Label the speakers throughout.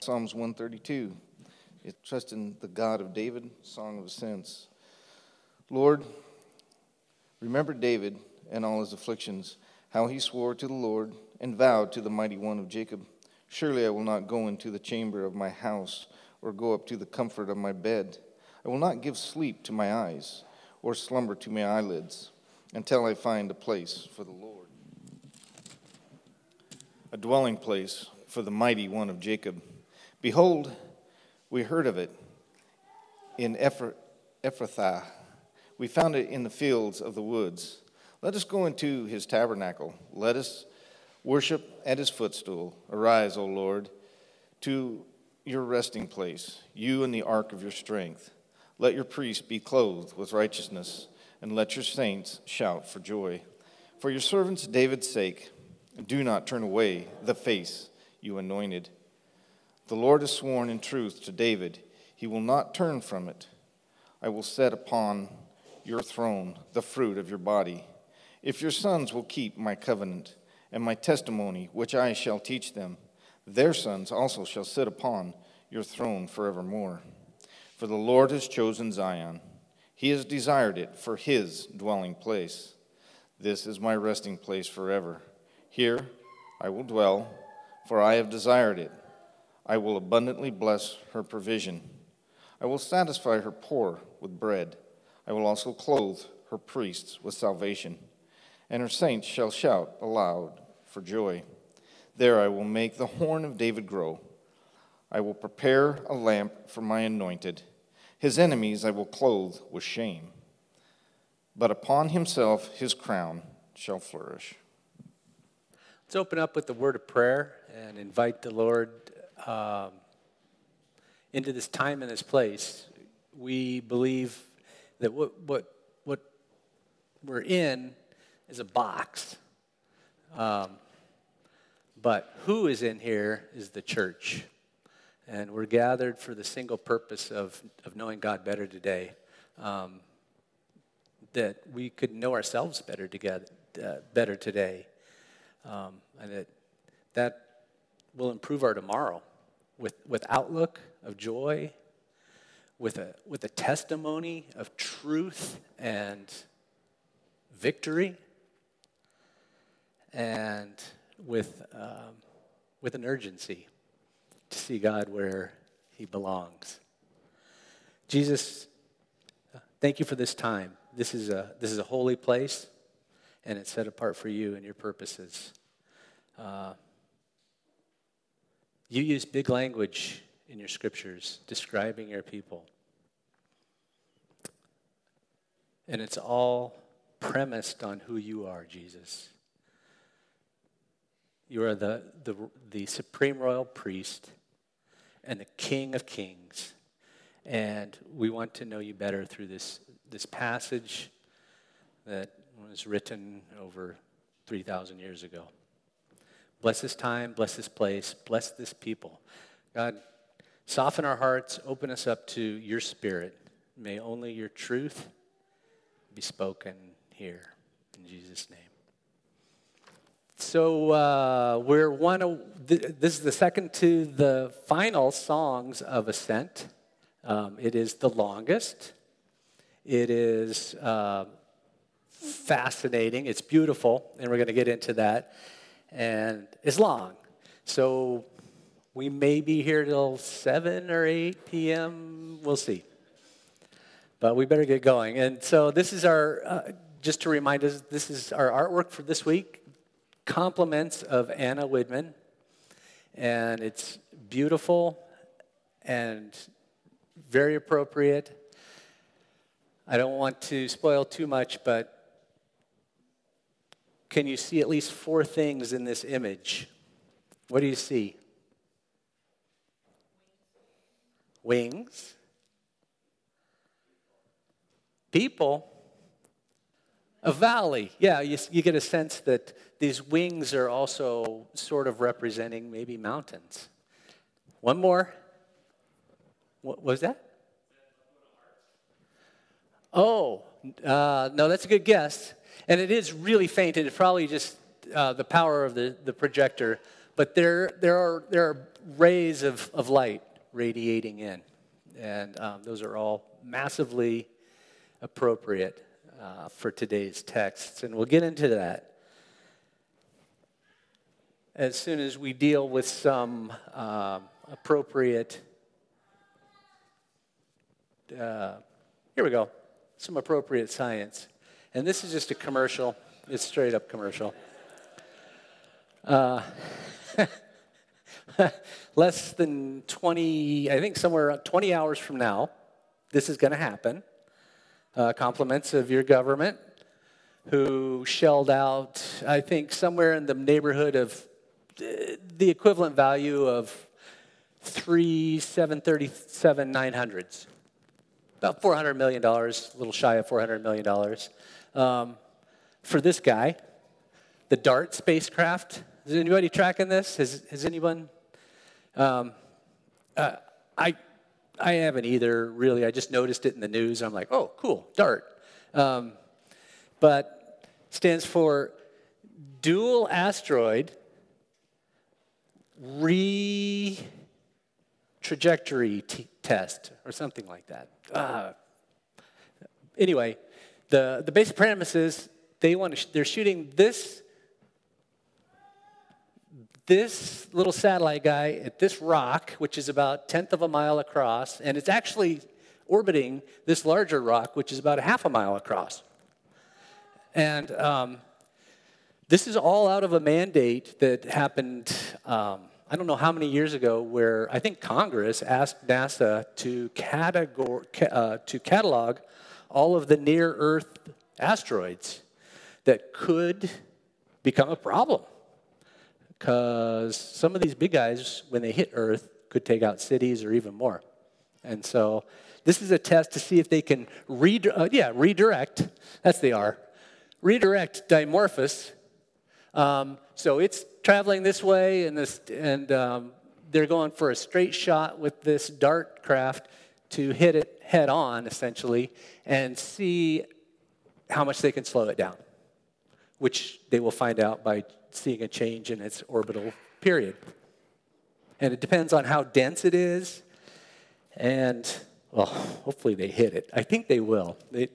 Speaker 1: Psalms 132. It trust in the God of David, Song of Ascents. Lord, remember David and all his afflictions, how he swore to the Lord and vowed to the mighty one of Jacob, Surely I will not go into the chamber of my house or go up to the comfort of my bed. I will not give sleep to my eyes or slumber to my eyelids until I find a place for the Lord, a dwelling place for the mighty one of Jacob. Behold, we heard of it in Ephrathah. We found it in the fields of the woods. Let us go into his tabernacle. Let us worship at his footstool. Arise, O Lord, to your resting place, you and the ark of your strength. Let your priests be clothed with righteousness, and let your saints shout for joy. For your servant's David's sake, do not turn away the face you anointed. The Lord has sworn in truth to David, he will not turn from it. I will set upon your throne the fruit of your body. If your sons will keep my covenant and my testimony, which I shall teach them, their sons also shall sit upon your throne forevermore. For the Lord has chosen Zion, he has desired it for his dwelling place. This is my resting place forever. Here I will dwell, for I have desired it. I will abundantly bless her provision. I will satisfy her poor with bread. I will also clothe her priests with salvation, and her saints shall shout aloud for joy. There I will make the horn of David grow. I will prepare a lamp for my anointed. His enemies I will clothe with shame, but upon himself his crown shall flourish.
Speaker 2: Let's open up with the word of prayer and invite the Lord um, into this time and this place, we believe that what, what, what we're in is a box. Um, but who is in here is the church. And we're gathered for the single purpose of, of knowing God better today. Um, that we could know ourselves better together, uh, better today. Um, and that that will improve our tomorrow with, with outlook of joy, with a, with a testimony of truth and victory, and with, um, with an urgency to see God where He belongs. Jesus, thank you for this time. This is a, this is a holy place, and it's set apart for you and your purposes. Uh, you use big language in your scriptures describing your people. And it's all premised on who you are, Jesus. You are the, the, the supreme royal priest and the king of kings. And we want to know you better through this, this passage that was written over 3,000 years ago. Bless this time, bless this place, bless this people. God, soften our hearts, open us up to your spirit. May only your truth be spoken here. In Jesus' name. So uh, we're one. Of, this is the second to the final songs of Ascent. Um, it is the longest. It is uh, fascinating. It's beautiful, and we're going to get into that and it's long. So we may be here till 7 or 8 p.m. We'll see. But we better get going. And so this is our, uh, just to remind us, this is our artwork for this week compliments of Anna Widman. And it's beautiful and very appropriate. I don't want to spoil too much, but can you see at least four things in this image? What do you see? Wings. People. A valley. Yeah, you, you get a sense that these wings are also sort of representing maybe mountains. One more. What was that? Oh, uh, no, that's a good guess. And it is really faint, and it's probably just uh, the power of the, the projector. but there, there, are, there are rays of, of light radiating in. And um, those are all massively appropriate uh, for today's texts. And we'll get into that as soon as we deal with some uh, appropriate, uh, here we go, some appropriate science. And this is just a commercial, it's straight up commercial. Uh, less than 20, I think somewhere 20 hours from now, this is going to happen. Uh, compliments of your government, who shelled out, I think, somewhere in the neighborhood of uh, the equivalent value of three 737 900s. About $400 million, a little shy of $400 million. Um, for this guy, the DART spacecraft. Is anybody tracking this? Has, has anyone um, uh, I, I haven't either, really. I just noticed it in the news. I'm like, oh, cool, DART. Um, but stands for Dual Asteroid Re Trajectory t- Test, or something like that. Uh, anyway, the, the basic premise is they want to sh- they're shooting this this little satellite guy at this rock, which is about tenth of a mile across, and it's actually orbiting this larger rock, which is about a half a mile across. And um, this is all out of a mandate that happened, um, I don't know how many years ago, where I think Congress asked NASA to, categor- uh, to catalog all of the near Earth asteroids that could become a problem because some of these big guys, when they hit Earth, could take out cities or even more. And so this is a test to see if they can re- uh, yeah, redirect, that's the R, redirect Dimorphos. Um, so it's traveling this way, and, this, and um, they're going for a straight shot with this dart craft to hit it head on, essentially, and see how much they can slow it down, which they will find out by seeing a change in its orbital period. And it depends on how dense it is. And, well, hopefully they hit it. I think they will. They,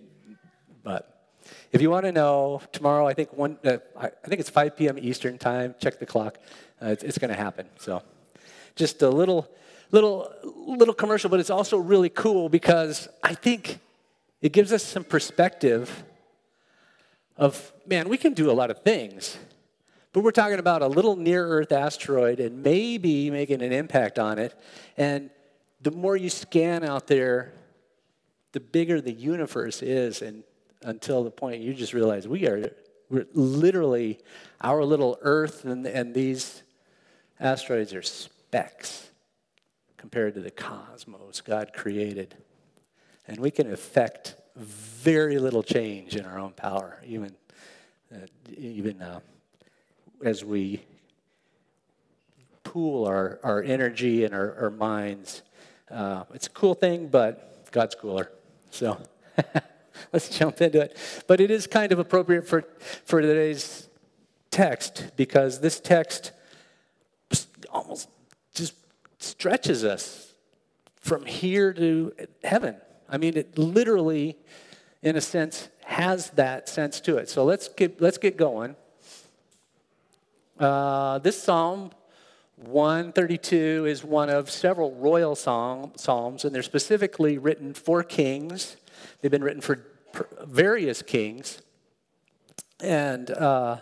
Speaker 2: but if you want to know, tomorrow, I think, one, uh, I think it's 5 p.m. Eastern time. Check the clock. Uh, it's, it's going to happen. So just a little, little, little commercial, but it's also really cool because I think it gives us some perspective of, man, we can do a lot of things. But we're talking about a little near Earth asteroid and maybe making an impact on it. And the more you scan out there, the bigger the universe is. And until the point you just realize we are literally our little Earth and, and these asteroids are specks compared to the cosmos God created. And we can affect very little change in our own power, even, uh, even uh, as we pool our, our energy and our, our minds. Uh, it's a cool thing, but God's cooler. So let's jump into it. But it is kind of appropriate for, for today's text because this text almost just stretches us from here to heaven. I mean, it literally, in a sense, has that sense to it. So let's get, let's get going. Uh, this psalm, 132, is one of several royal psalms, and they're specifically written for kings. They've been written for various kings. And uh,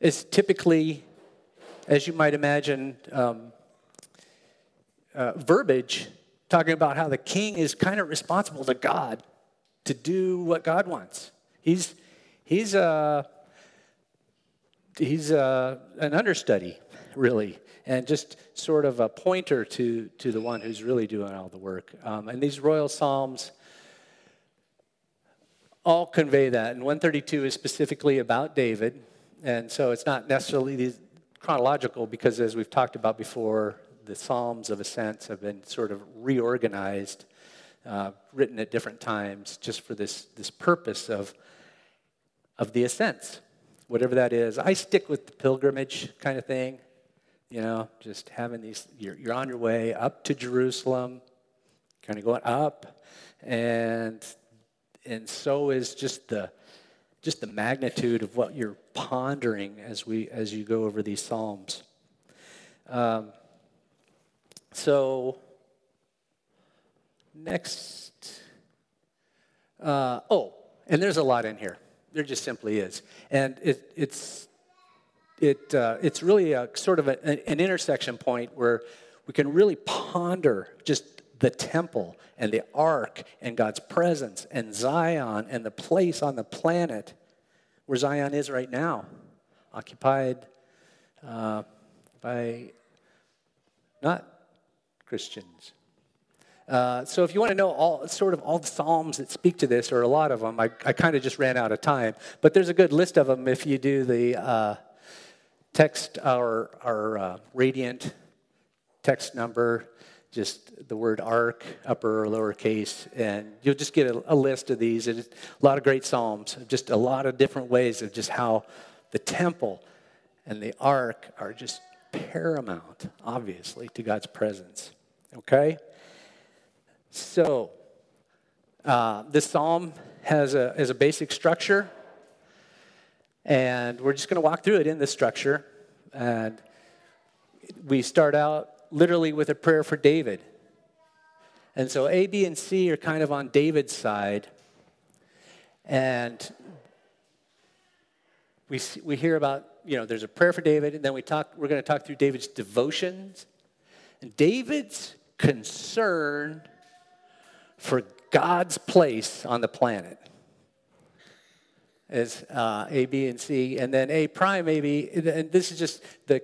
Speaker 2: it's typically, as you might imagine, um, uh, verbiage talking about how the king is kind of responsible to God to do what God wants. He's, he's, uh, he's uh, an understudy, really, and just sort of a pointer to, to the one who's really doing all the work. Um, and these royal psalms all convey that. And 132 is specifically about David, and so it's not necessarily chronological because, as we've talked about before, the Psalms of Ascents have been sort of reorganized, uh, written at different times, just for this, this purpose of, of the ascents whatever that is. I stick with the pilgrimage kind of thing. you know, just having these, you're, you're on your way up to Jerusalem, kind of going up, and and so is just the just the magnitude of what you're pondering as we as you go over these psalms. Um, so next, uh, oh, and there's a lot in here. There just simply is, and it, it's it uh, it's really a sort of a, an intersection point where we can really ponder just the temple and the ark and God's presence and Zion and the place on the planet where Zion is right now, occupied uh, by not Christians. Uh, so if you want to know all sort of all the psalms that speak to this, or a lot of them, I, I kind of just ran out of time. But there's a good list of them if you do the uh, text our our uh, radiant text number just the word ark, upper or lowercase, and you'll just get a, a list of these. It's a lot of great psalms, just a lot of different ways of just how the temple and the ark are just paramount, obviously, to God's presence. Okay? So, uh, this psalm has a, has a basic structure, and we're just going to walk through it in this structure. And we start out literally with a prayer for David. And so A, B, and C are kind of on David's side. And we, we hear about, you know, there's a prayer for David, and then we talk, we're going to talk through David's devotions and David's concern for God's place on the planet is uh, A, B, and C. And then A prime, maybe, and this is just the,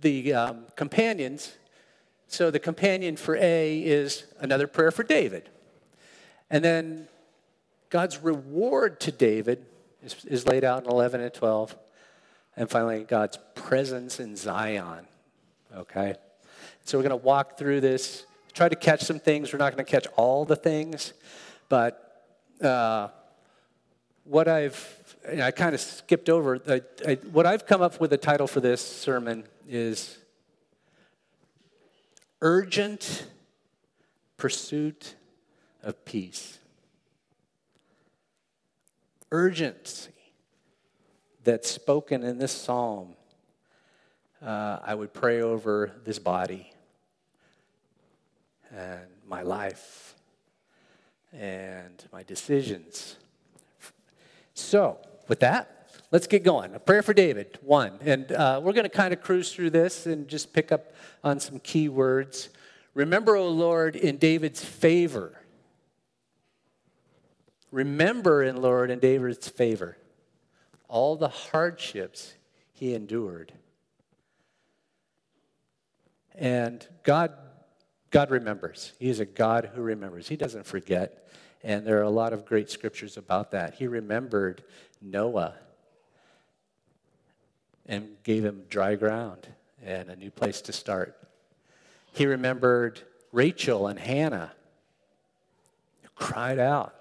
Speaker 2: the um, companions so the companion for A is another prayer for David. And then God's reward to David is, is, laid out in 11 and 12. And finally, God's presence in Zion. Okay? So we're going to walk through this, try to catch some things. We're not going to catch all the things, but uh, what I've, I kind of skipped over, I, I, what I've come up with a title for this sermon is urgent pursuit of peace. Urgency that's spoken in this psalm, uh, I would pray over this body and my life and my decisions. So, with that, let's get going. A prayer for David, one. And uh, we're going to kind of cruise through this and just pick up on some key words. Remember, O Lord, in David's favor. Remember, in Lord, in David's favor, all the hardships he endured. And God, God remembers. He is a God who remembers. He doesn't forget. And there are a lot of great scriptures about that. He remembered Noah and gave him dry ground and a new place to start. He remembered Rachel and Hannah, who cried out.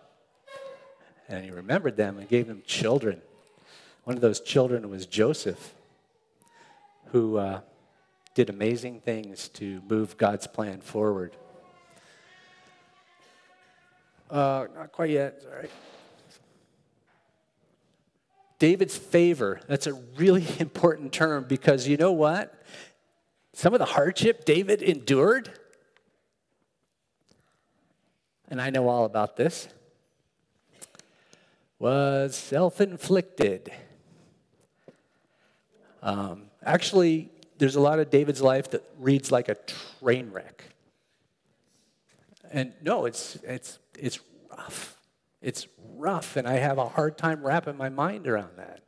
Speaker 2: And he remembered them and gave them children. One of those children was Joseph, who uh, did amazing things to move God's plan forward. Uh, not quite yet, sorry. David's favor, that's a really important term because you know what? Some of the hardship David endured, and I know all about this, was self inflicted. Um, actually, there's a lot of David's life that reads like a train wreck. And no, it's, it's, it's rough. It's rough, and I have a hard time wrapping my mind around that.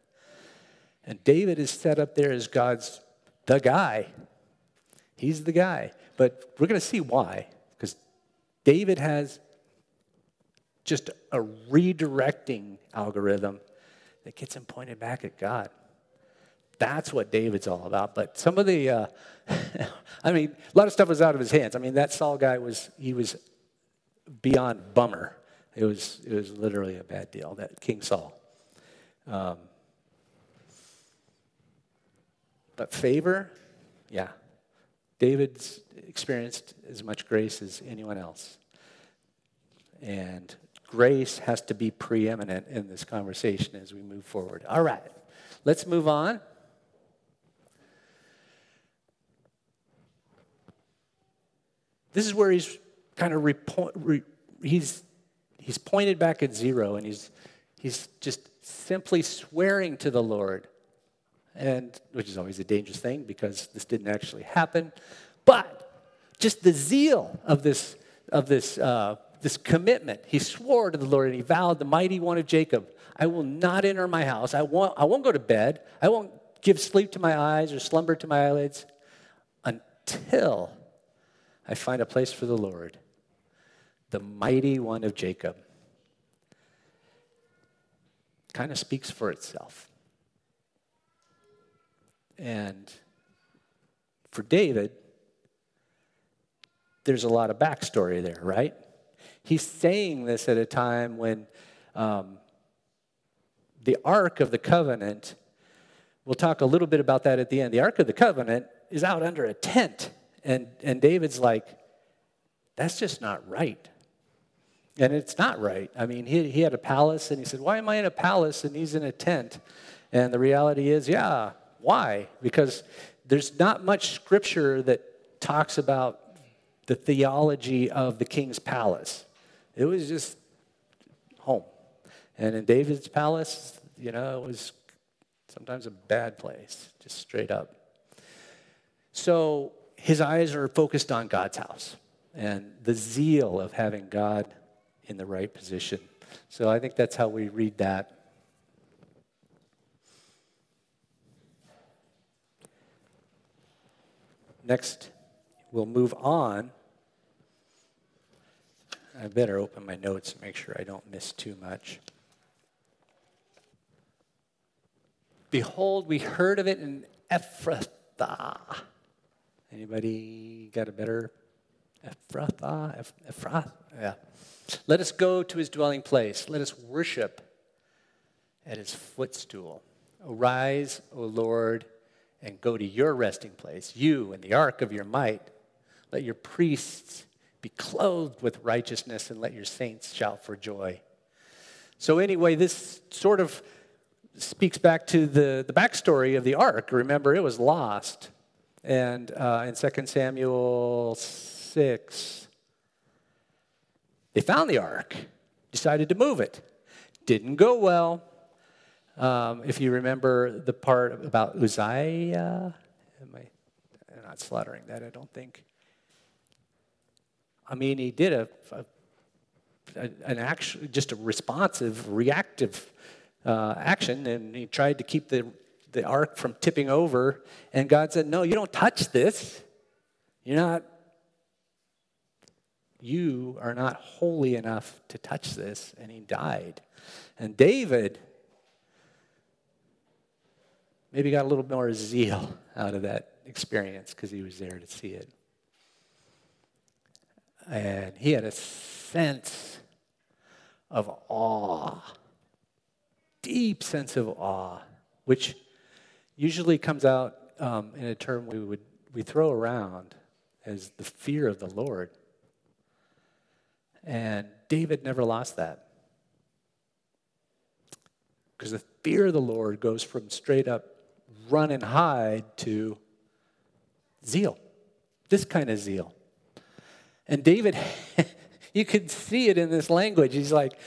Speaker 2: And David is set up there as God's the guy. He's the guy. But we're going to see why. Because David has just a redirecting algorithm that gets him pointed back at God. That's what David's all about. But some of the, uh, I mean, a lot of stuff was out of his hands. I mean, that Saul guy was, he was beyond bummer. It was, it was literally a bad deal, that King Saul. Um, but favor, yeah, David's experienced as much grace as anyone else. And grace has to be preeminent in this conversation as we move forward. All right, let's move on. This is where he's kind of repo- re- he's he's pointed back at zero and he's he's just simply swearing to the Lord. And which is always a dangerous thing because this didn't actually happen. But just the zeal of this of this uh, this commitment. He swore to the Lord and he vowed, the mighty one of Jacob, I will not enter my house. I won't, I won't go to bed. I won't give sleep to my eyes or slumber to my eyelids until I find a place for the Lord, the mighty one of Jacob. Kind of speaks for itself. And for David, there's a lot of backstory there, right? He's saying this at a time when um, the Ark of the Covenant, we'll talk a little bit about that at the end. The Ark of the Covenant is out under a tent. And, and David's like, that's just not right. And it's not right. I mean, he, he had a palace, and he said, Why am I in a palace and he's in a tent? And the reality is, yeah, why? Because there's not much scripture that talks about the theology of the king's palace. It was just home. And in David's palace, you know, it was sometimes a bad place, just straight up. So his eyes are focused on God's house and the zeal of having God in the right position. So I think that's how we read that. Next, we'll move on I better open my notes and make sure I don't miss too much. Behold, we heard of it in Ephrathah. Anybody got a better Ephrathah? Ephrath? Yeah. Let us go to his dwelling place. Let us worship at his footstool. Arise, O Lord, and go to your resting place, you and the ark of your might. Let your priests be clothed with righteousness and let your saints shout for joy. So, anyway, this sort of speaks back to the, the backstory of the ark. Remember, it was lost. And uh, in 2 Samuel 6, they found the ark, decided to move it. Didn't go well. Um, if you remember the part about Uzziah, am I I'm not slaughtering that, I don't think. I mean, he did a, a an action, just a responsive, reactive uh, action, and he tried to keep the, the ark from tipping over. And God said, No, you don't touch this. You're not, you are not holy enough to touch this. And he died. And David maybe got a little more zeal out of that experience because he was there to see it. And he had a sense of awe, deep sense of awe, which usually comes out um, in a term we would we throw around as the fear of the Lord. And David never lost that. Because the fear of the Lord goes from straight up run and hide to zeal, this kind of zeal. And David, you could see it in this language. He's like,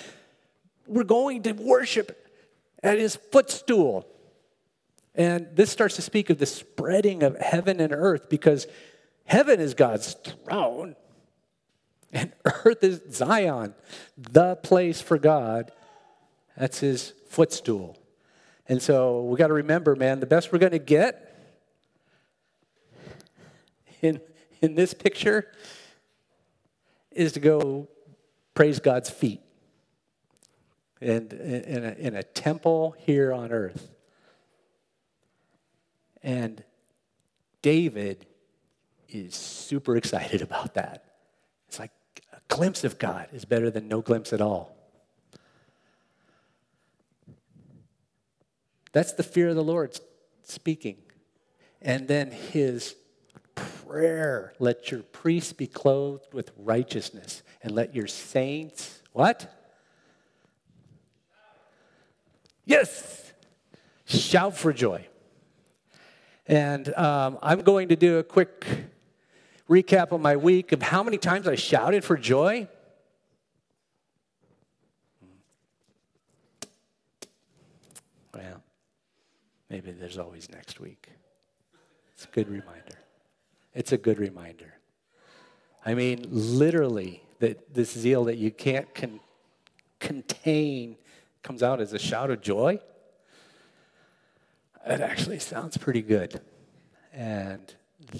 Speaker 2: We're going to worship at his footstool. And this starts to speak of the spreading of heaven and earth because heaven is God's throne and earth is Zion, the place for God. That's his footstool. And so we got to remember, man, the best we're going to get in, in this picture is to go praise God's feet and in a, in a temple here on earth. And David is super excited about that. It's like a glimpse of God is better than no glimpse at all. That's the fear of the Lord speaking. And then his prayer. Let your priests be clothed with righteousness, and let your saints, what? Yes, shout for joy. And um, I'm going to do a quick recap of my week of how many times I shouted for joy. Well, maybe there's always next week. It's a good reminder. It's a good reminder. I mean, literally, that this zeal that you can't con- contain comes out as a shout of joy. It actually sounds pretty good. And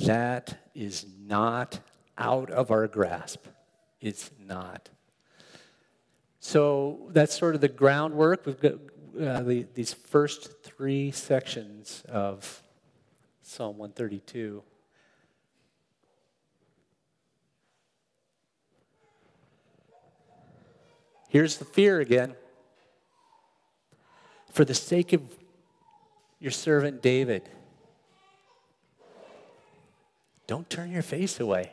Speaker 2: that is not out of our grasp. It's not. So that's sort of the groundwork. We've got uh, the, these first three sections of Psalm 132. Here's the fear again. For the sake of your servant David, don't turn your face away.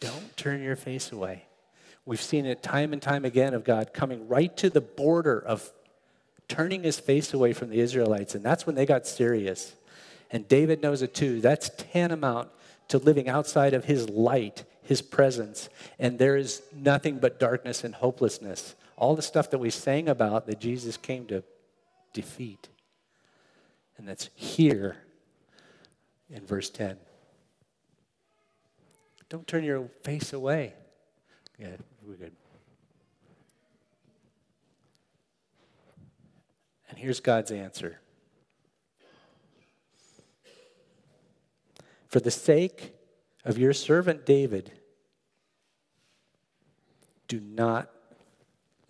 Speaker 2: Don't turn your face away. We've seen it time and time again of God coming right to the border of turning his face away from the Israelites, and that's when they got serious. And David knows it too. That's tantamount to living outside of his light, his presence, and there is nothing but darkness and hopelessness. All the stuff that we sang about that Jesus came to defeat. And that's here in verse 10. Don't turn your face away. Yeah, we're good. And here's God's answer. For the sake of your servant David, do not,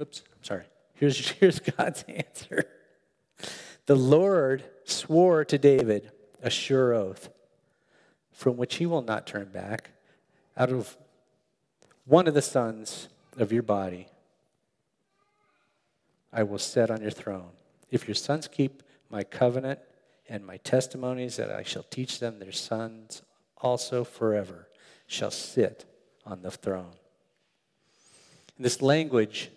Speaker 2: oops, I'm sorry. Here's, here's God's answer. The Lord swore to David a sure oath from which he will not turn back out of one of the sons of your body I will set on your throne. If your sons keep my covenant and my testimonies that I shall teach them, their sons also forever shall sit on the throne. This language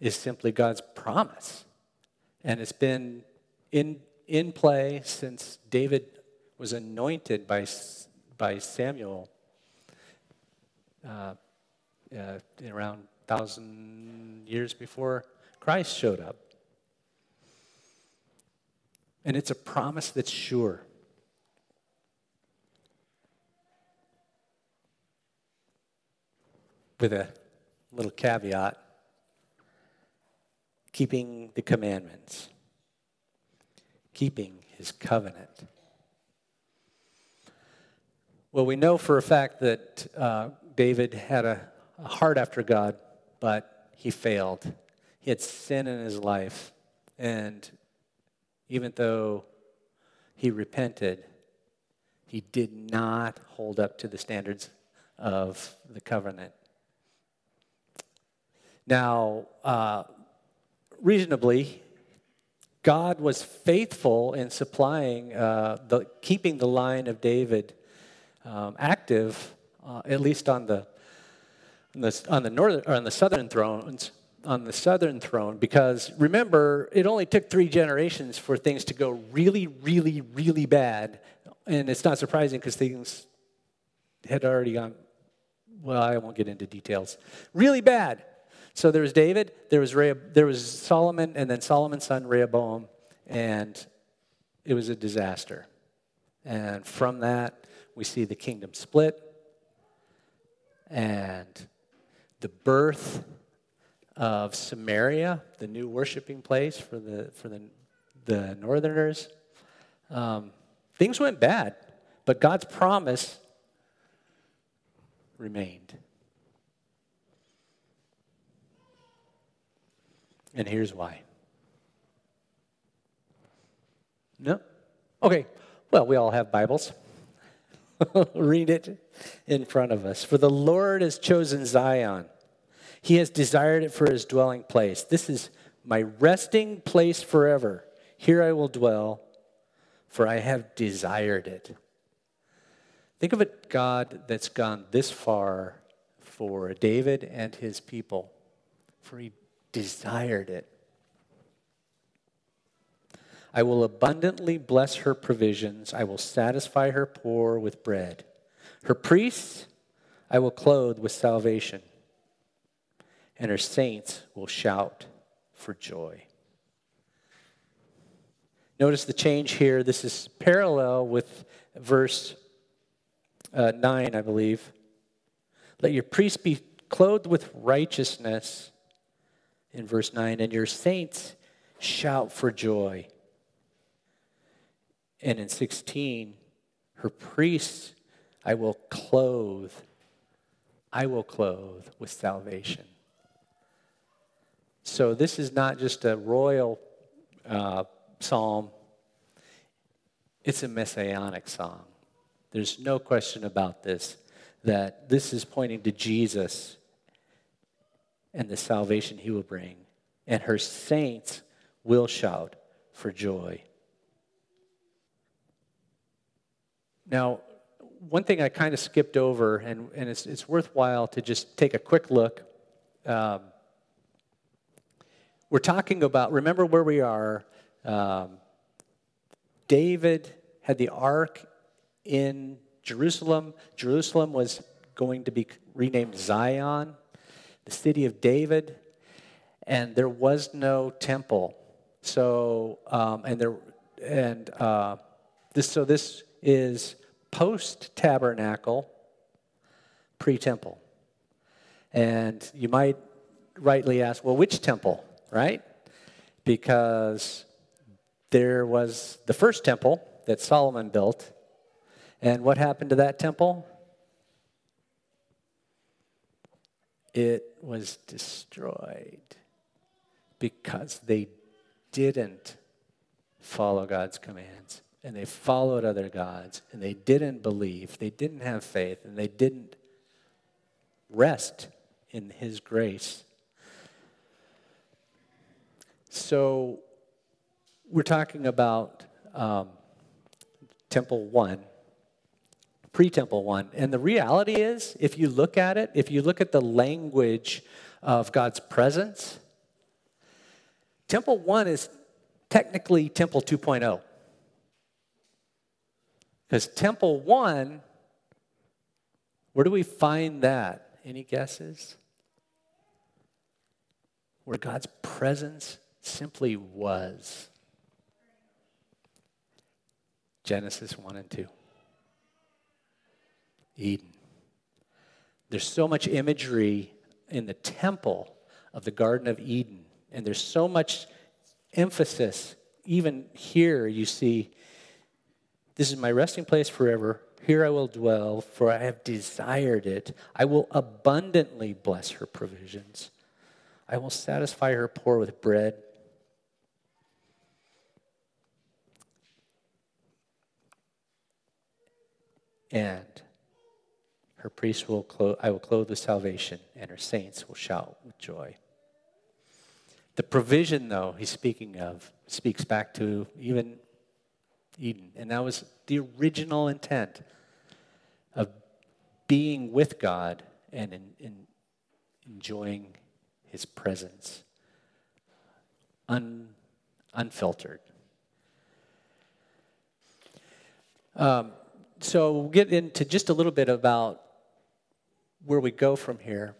Speaker 2: is simply God's promise. And it's been in, in play since David was anointed by, by Samuel uh, uh, around 1,000 years before Christ showed up. And it's a promise that's sure. With a little caveat keeping the commandments, keeping his covenant. Well, we know for a fact that uh, David had a, a heart after God, but he failed. He had sin in his life. And even though he repented, he did not hold up to the standards of the covenant. Now, uh, reasonably, God was faithful in supplying, uh, the, keeping the line of David um, active, uh, at least on the, on the, on the northern or on the southern thrones, on the southern throne. Because remember, it only took three generations for things to go really, really, really bad, and it's not surprising because things had already gone. Well, I won't get into details. Really bad. So there was David, there was, Rehob- there was Solomon, and then Solomon's son Rehoboam, and it was a disaster. And from that, we see the kingdom split and the birth of Samaria, the new worshiping place for the, for the, the northerners. Um, things went bad, but God's promise remained. And here's why. No? Okay. Well, we all have Bibles. Read it in front of us. For the Lord has chosen Zion. He has desired it for his dwelling place. This is my resting place forever. Here I will dwell. for I have desired it. Think of a God that's gone this far for David and his people, for he desired it. I will abundantly bless her provisions. I will satisfy her poor with bread. Her priests I will clothe with salvation, and her saints will shout for joy. Notice the change here. This is parallel with verse uh, 9, I believe. Let your priests be clothed with righteousness, in verse 9, and your saints shout for joy. And in 16, her priests I will clothe, I will clothe with salvation. So this is not just a royal uh, psalm, it's a messianic song. There's no question about this, that this is pointing to Jesus and the salvation he will bring. And her saints will shout for joy. Now, one thing I kind of skipped over, and, and it's, it's worthwhile to just take a quick look. Um, we're talking about, remember where we are. Um, David had the ark in Jerusalem. Jerusalem was going to be renamed Zion, the city of David, and there was no temple. So, um, and there, and uh, this, so this is post tabernacle, pre temple. And you might rightly ask, well, which temple, right? Because there was the first temple that Solomon built. And what happened to that temple? It was destroyed because they didn't follow God's commands and they followed other gods and they didn't believe, they didn't have faith, and they didn't rest in His grace. So we're talking about um, Temple 1, pre Temple 1. And the reality is, if you look at it, if you look at the language of God's presence, Temple 1 is technically Temple 2.0. Because Temple 1, where do we find that? Any guesses? Where God's presence simply was. Genesis 1 and 2. Eden. There's so much imagery in the temple of the Garden of Eden, and there's so much emphasis. Even here, you see this is my resting place forever. Here I will dwell, for I have desired it. I will abundantly bless her provisions. I will satisfy her poor with bread. And her priests will clothe, I will clothe with salvation, and her saints will shout with joy. The provision, though, he's speaking of, speaks back to even Eden. And that was the original intent of being with God and in, in enjoying his presence un, unfiltered. Um, so we'll get into just a little bit about where we go from here.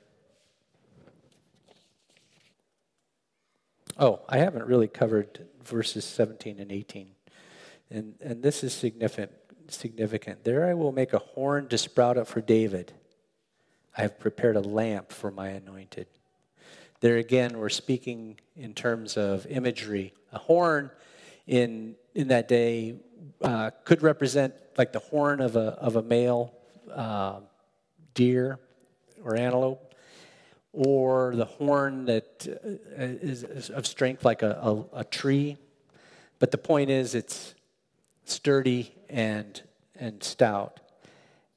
Speaker 2: Oh, I haven't really covered verses 17 and 18. And, and this is significant, significant. There I will make a horn to sprout up for David. I have prepared a lamp for my anointed. There again, we're speaking in terms of imagery. A horn in, in that day uh, could represent like the horn of a, of a male uh, deer or antelope, or the horn that uh, is, of strength like a, a, a tree. But the point is, it's sturdy and, and stout.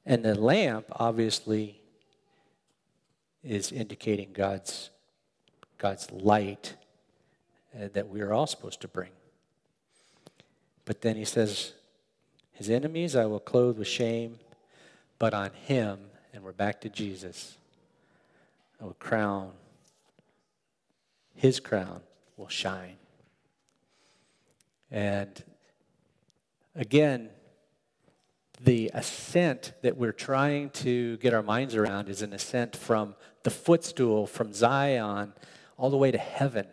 Speaker 2: And the lamp, obviously, is indicating God's, God's light uh, that we are all supposed to bring. But then he says, His enemies I will clothe with shame, but on him, and we're back to Jesus, will crown, his crown will shine. And again, the ascent that we're trying to get our minds around is an ascent from the footstool, from Zion, all the way to heaven.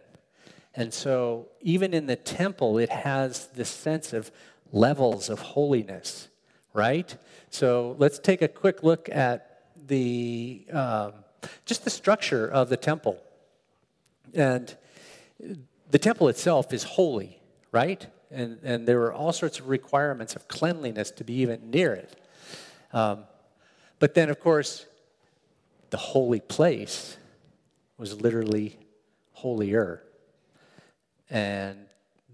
Speaker 2: And so, even in the temple, it has this sense of levels of holiness, right? So, let's take a quick look at the um, just the structure of the temple. And the temple itself is holy, right? And, and there were all sorts of requirements of cleanliness to be even near it. Um, but then, of course, the holy place was literally holier. And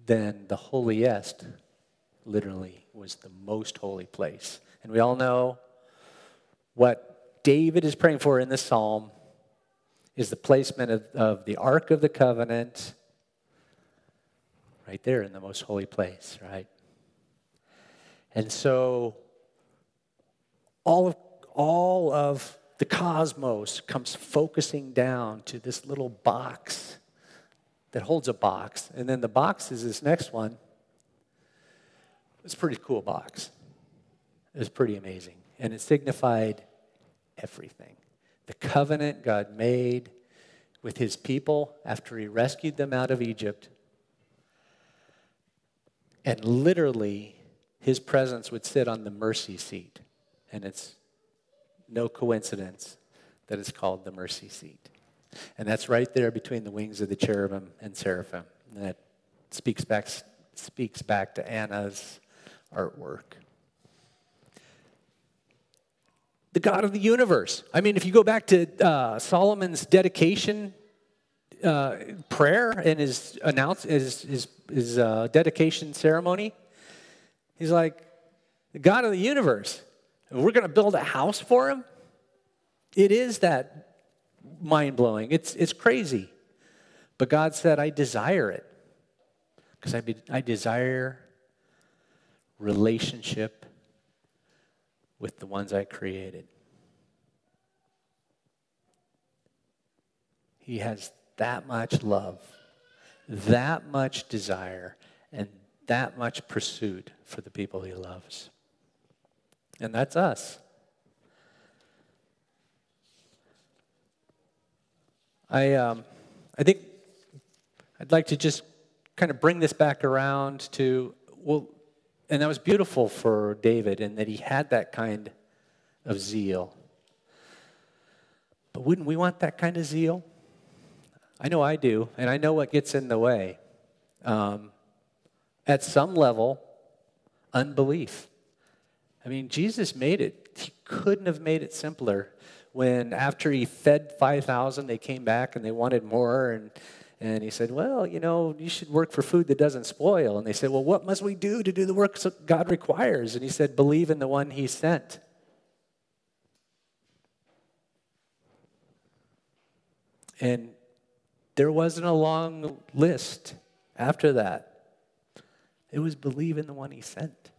Speaker 2: then the holiest literally was the most holy place. And we all know what David is praying for in this psalm is the placement of, of the Ark of the Covenant right there in the most holy place, right? And so all of, all of the cosmos comes focusing down to this little box that holds a box. And then the box is this next one. It's a pretty cool box. It was pretty amazing. And it signified everything. The covenant God made with his people after he rescued them out of Egypt. And literally, his presence would sit on the mercy seat. And it's no coincidence that it's called the mercy seat. And that's right there between the wings of the cherubim and seraphim. And that speaks back, speaks back to Anna's artwork. The God of the universe. I mean, if you go back to uh, Solomon's dedication uh, prayer and his announce his his, his uh, dedication ceremony, he's like, the God of the universe. We're going to build a house for him. It is that mind blowing. It's, it's crazy. But God said, I desire it because I, be, I desire relationship with the ones I created. He has that much love, that much desire, and that much pursuit for the people he loves. And that's us. I, um, I think I'd like to just kind of bring this back around to, well, and that was beautiful for David in that he had that kind of zeal. But wouldn't we want that kind of zeal? I know I do, and I know what gets in the way. Um, at some level, unbelief. I mean, Jesus made it, he couldn't have made it simpler when after he fed 5,000, they came back and they wanted more. And, and he said, Well, you know, you should work for food that doesn't spoil. And they said, Well, what must we do to do the work God requires? And he said, Believe in the one he sent. And there wasn't a long list after that. It was believe in the one he sent.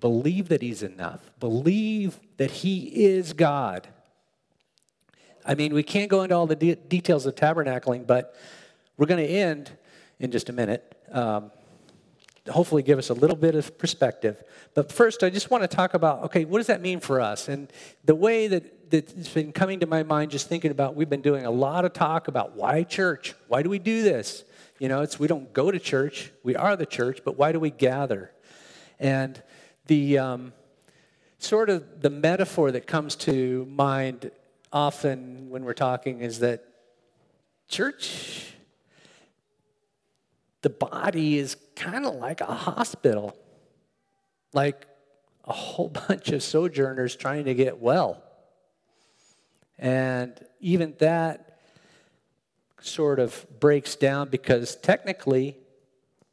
Speaker 2: Believe that He's enough. Believe that He is God. I mean, we can't go into all the de- details of tabernacling, but we're going to end in just a minute. Um, hopefully, give us a little bit of perspective. But first, I just want to talk about okay, what does that mean for us? And the way that that's been coming to my mind, just thinking about, we've been doing a lot of talk about why church? Why do we do this? You know, it's we don't go to church, we are the church, but why do we gather? And the um, sort of the metaphor that comes to mind often when we're talking is that church, the body is kind of like a hospital, like a whole bunch of sojourners trying to get well. And even that sort of breaks down because technically,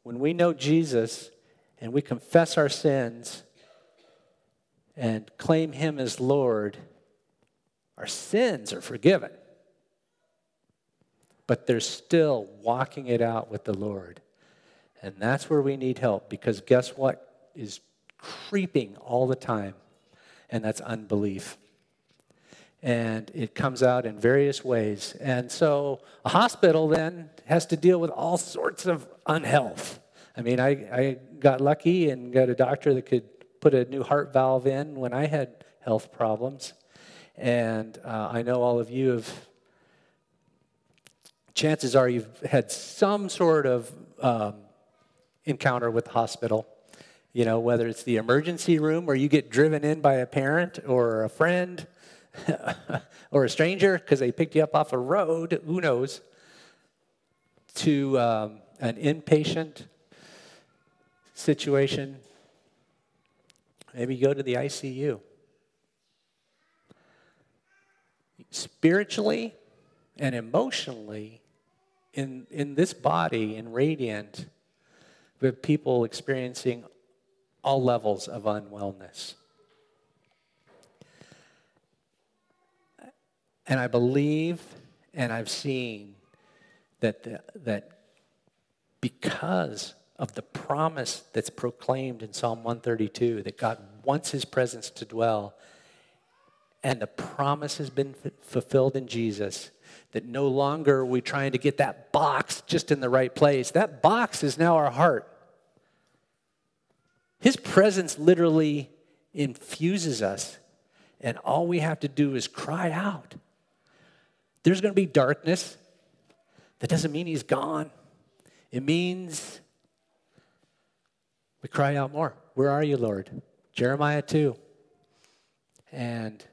Speaker 2: when we know Jesus and we confess our sins, and claim Him as Lord, our sins are forgiven. But they're still walking it out with the Lord. And that's where we need help because guess what? is creeping all the time, and that's unbelief. And it comes out in various ways. And so a hospital then has to deal with all sorts of unhealth. I mean, I, I got lucky and got a doctor that could put a new heart valve in when I had health problems. And uh, I know all of you have, chances are you've had some sort of um, encounter with the hospital. You know, whether it's the emergency room where you get driven in by a parent or a friend or a stranger because they picked you up off a road, who knows, to um, an inpatient situation. Maybe you go to the ICU. Spiritually and emotionally, in, in this body, in Radiant, with people experiencing all levels of unwellness. And I believe and I've seen that, the, that because of the promise that's proclaimed in Psalm 132 that God wants his presence to dwell, and the promise has been f- fulfilled in Jesus, that no longer are we trying to get that box just in the right place. That box is now our heart. His presence literally infuses us, and all we have to do is cry out. There's going to be darkness. That doesn't mean he's gone. It means we cry out more. Where are you, Lord? Jeremiah 2. And,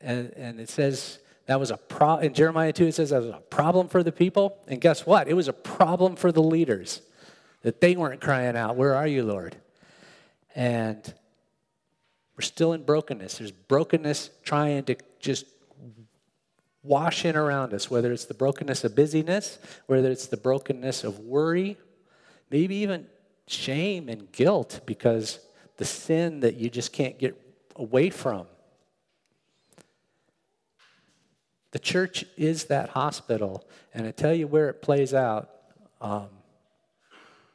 Speaker 2: and, and it says that was a pro in Jeremiah 2, it says that was a problem for the people. And guess what? It was a problem for the leaders that they weren't crying out, Where are you, Lord? And we're still in brokenness. There's brokenness trying to just wash in around us, whether it's the brokenness of busyness, whether it's the brokenness of worry, maybe even shame and guilt because the sin that you just can't get away from. The church is that hospital, and I tell you where it plays out. Um,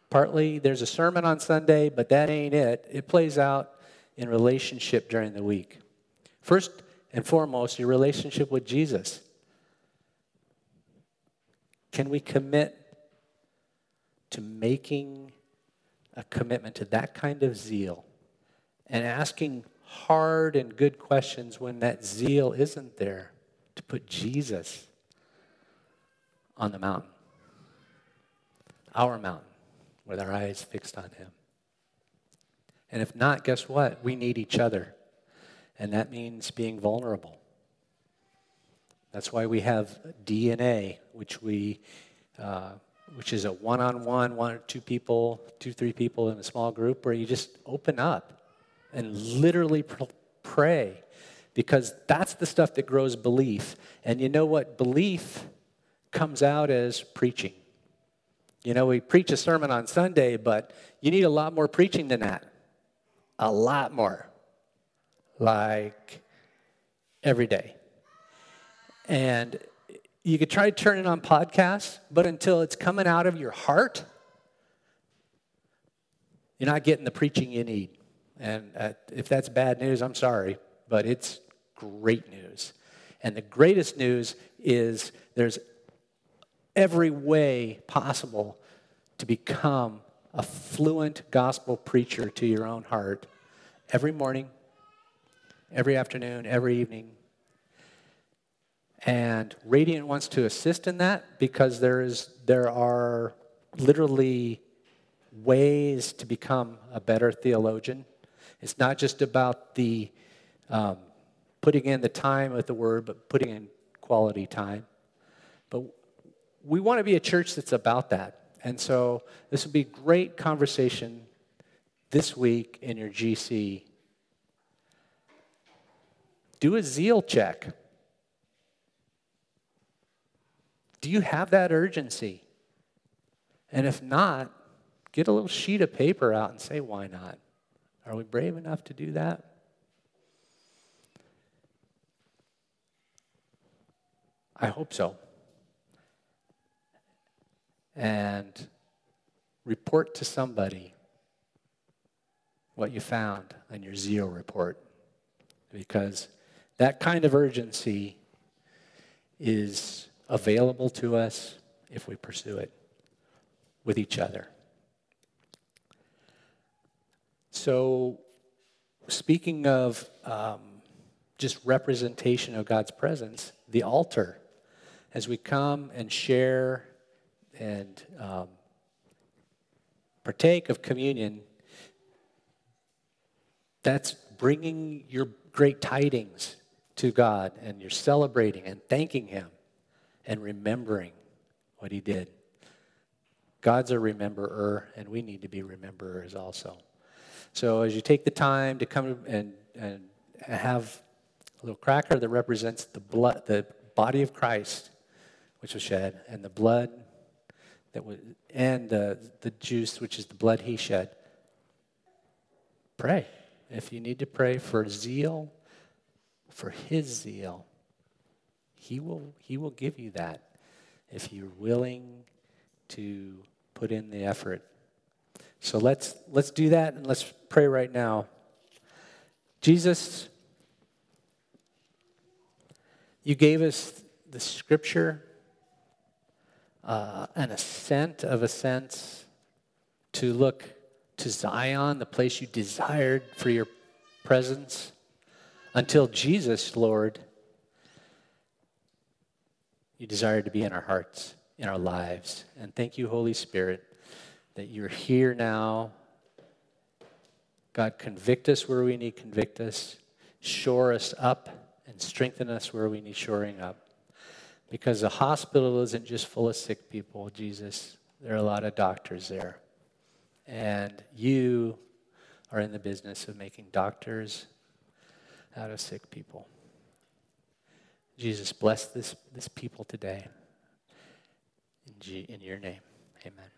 Speaker 2: partly there's a sermon on Sunday, but that ain't it. It plays out in relationship during the week. First and foremost, your relationship with Jesus. Can we commit to making a commitment to that kind of zeal and asking hard and good questions when that zeal isn't there put Jesus on the mountain, our mountain, with our eyes fixed on Him. And if not, guess what? We need each other. And that means being vulnerable. That's why we have DNA, which we uh, which is a one-on-one, one or two people, two, three people in a small group, where you just open up and literally pr- pray, because that's the stuff that grows belief. And you know what? Belief comes out as preaching. You know, we preach a sermon on Sunday, but you need a lot more preaching than that. A lot more. Like every day. And you could try turning on podcasts, but until it's coming out of your heart, you're not getting the preaching you need. And uh, if that's bad news, I'm sorry, but it's great news. And the greatest news is there's every way possible to become a fluent gospel preacher to your own heart every morning, every afternoon, every evening, and Radiant wants to assist in that because there, is, there are literally ways to become a better theologian. It's not just about the um, putting in the time with the word, but putting in quality time. But we want to be a church that's about that. And so this would be great conversation this week in your GC. Do a zeal check. Do you have that urgency? And if not, get a little sheet of paper out and say, why not? Are we brave enough to do that? I hope so. And report to somebody what you found on your zeal report because that kind of urgency is available to us if we pursue it with each other. So, speaking of um, just representation of God's presence, the altar, as we come and share and um, partake of communion, that's bringing your great tidings to God and you're celebrating and thanking Him and remembering what He did. God's a rememberer, and we need to be rememberers also. So as you take the time to come and, and have a little cracker that represents the blood, the body of Christ, which was shed, and the blood that was, and the, the juice, which is the blood he shed, pray. If you need to pray for zeal, for his zeal, he will, he will give you that if you're willing to put in the effort. So let's, let's do that and let's pray right now. Jesus, you gave us the scripture, uh, an ascent of ascents to look to Zion, the place you desired for your presence, until Jesus, Lord, you desired to be in our hearts, in our lives. And thank you, Holy Spirit, that you're here now. God, convict us where we need convict us, shore us up, and strengthen us where we need shoring up. Because the hospital isn't just full of sick people, Jesus. There are a lot of doctors there. And you are in the business of making doctors out of sick people. Jesus, bless this, this people today. In, G, in your name, amen.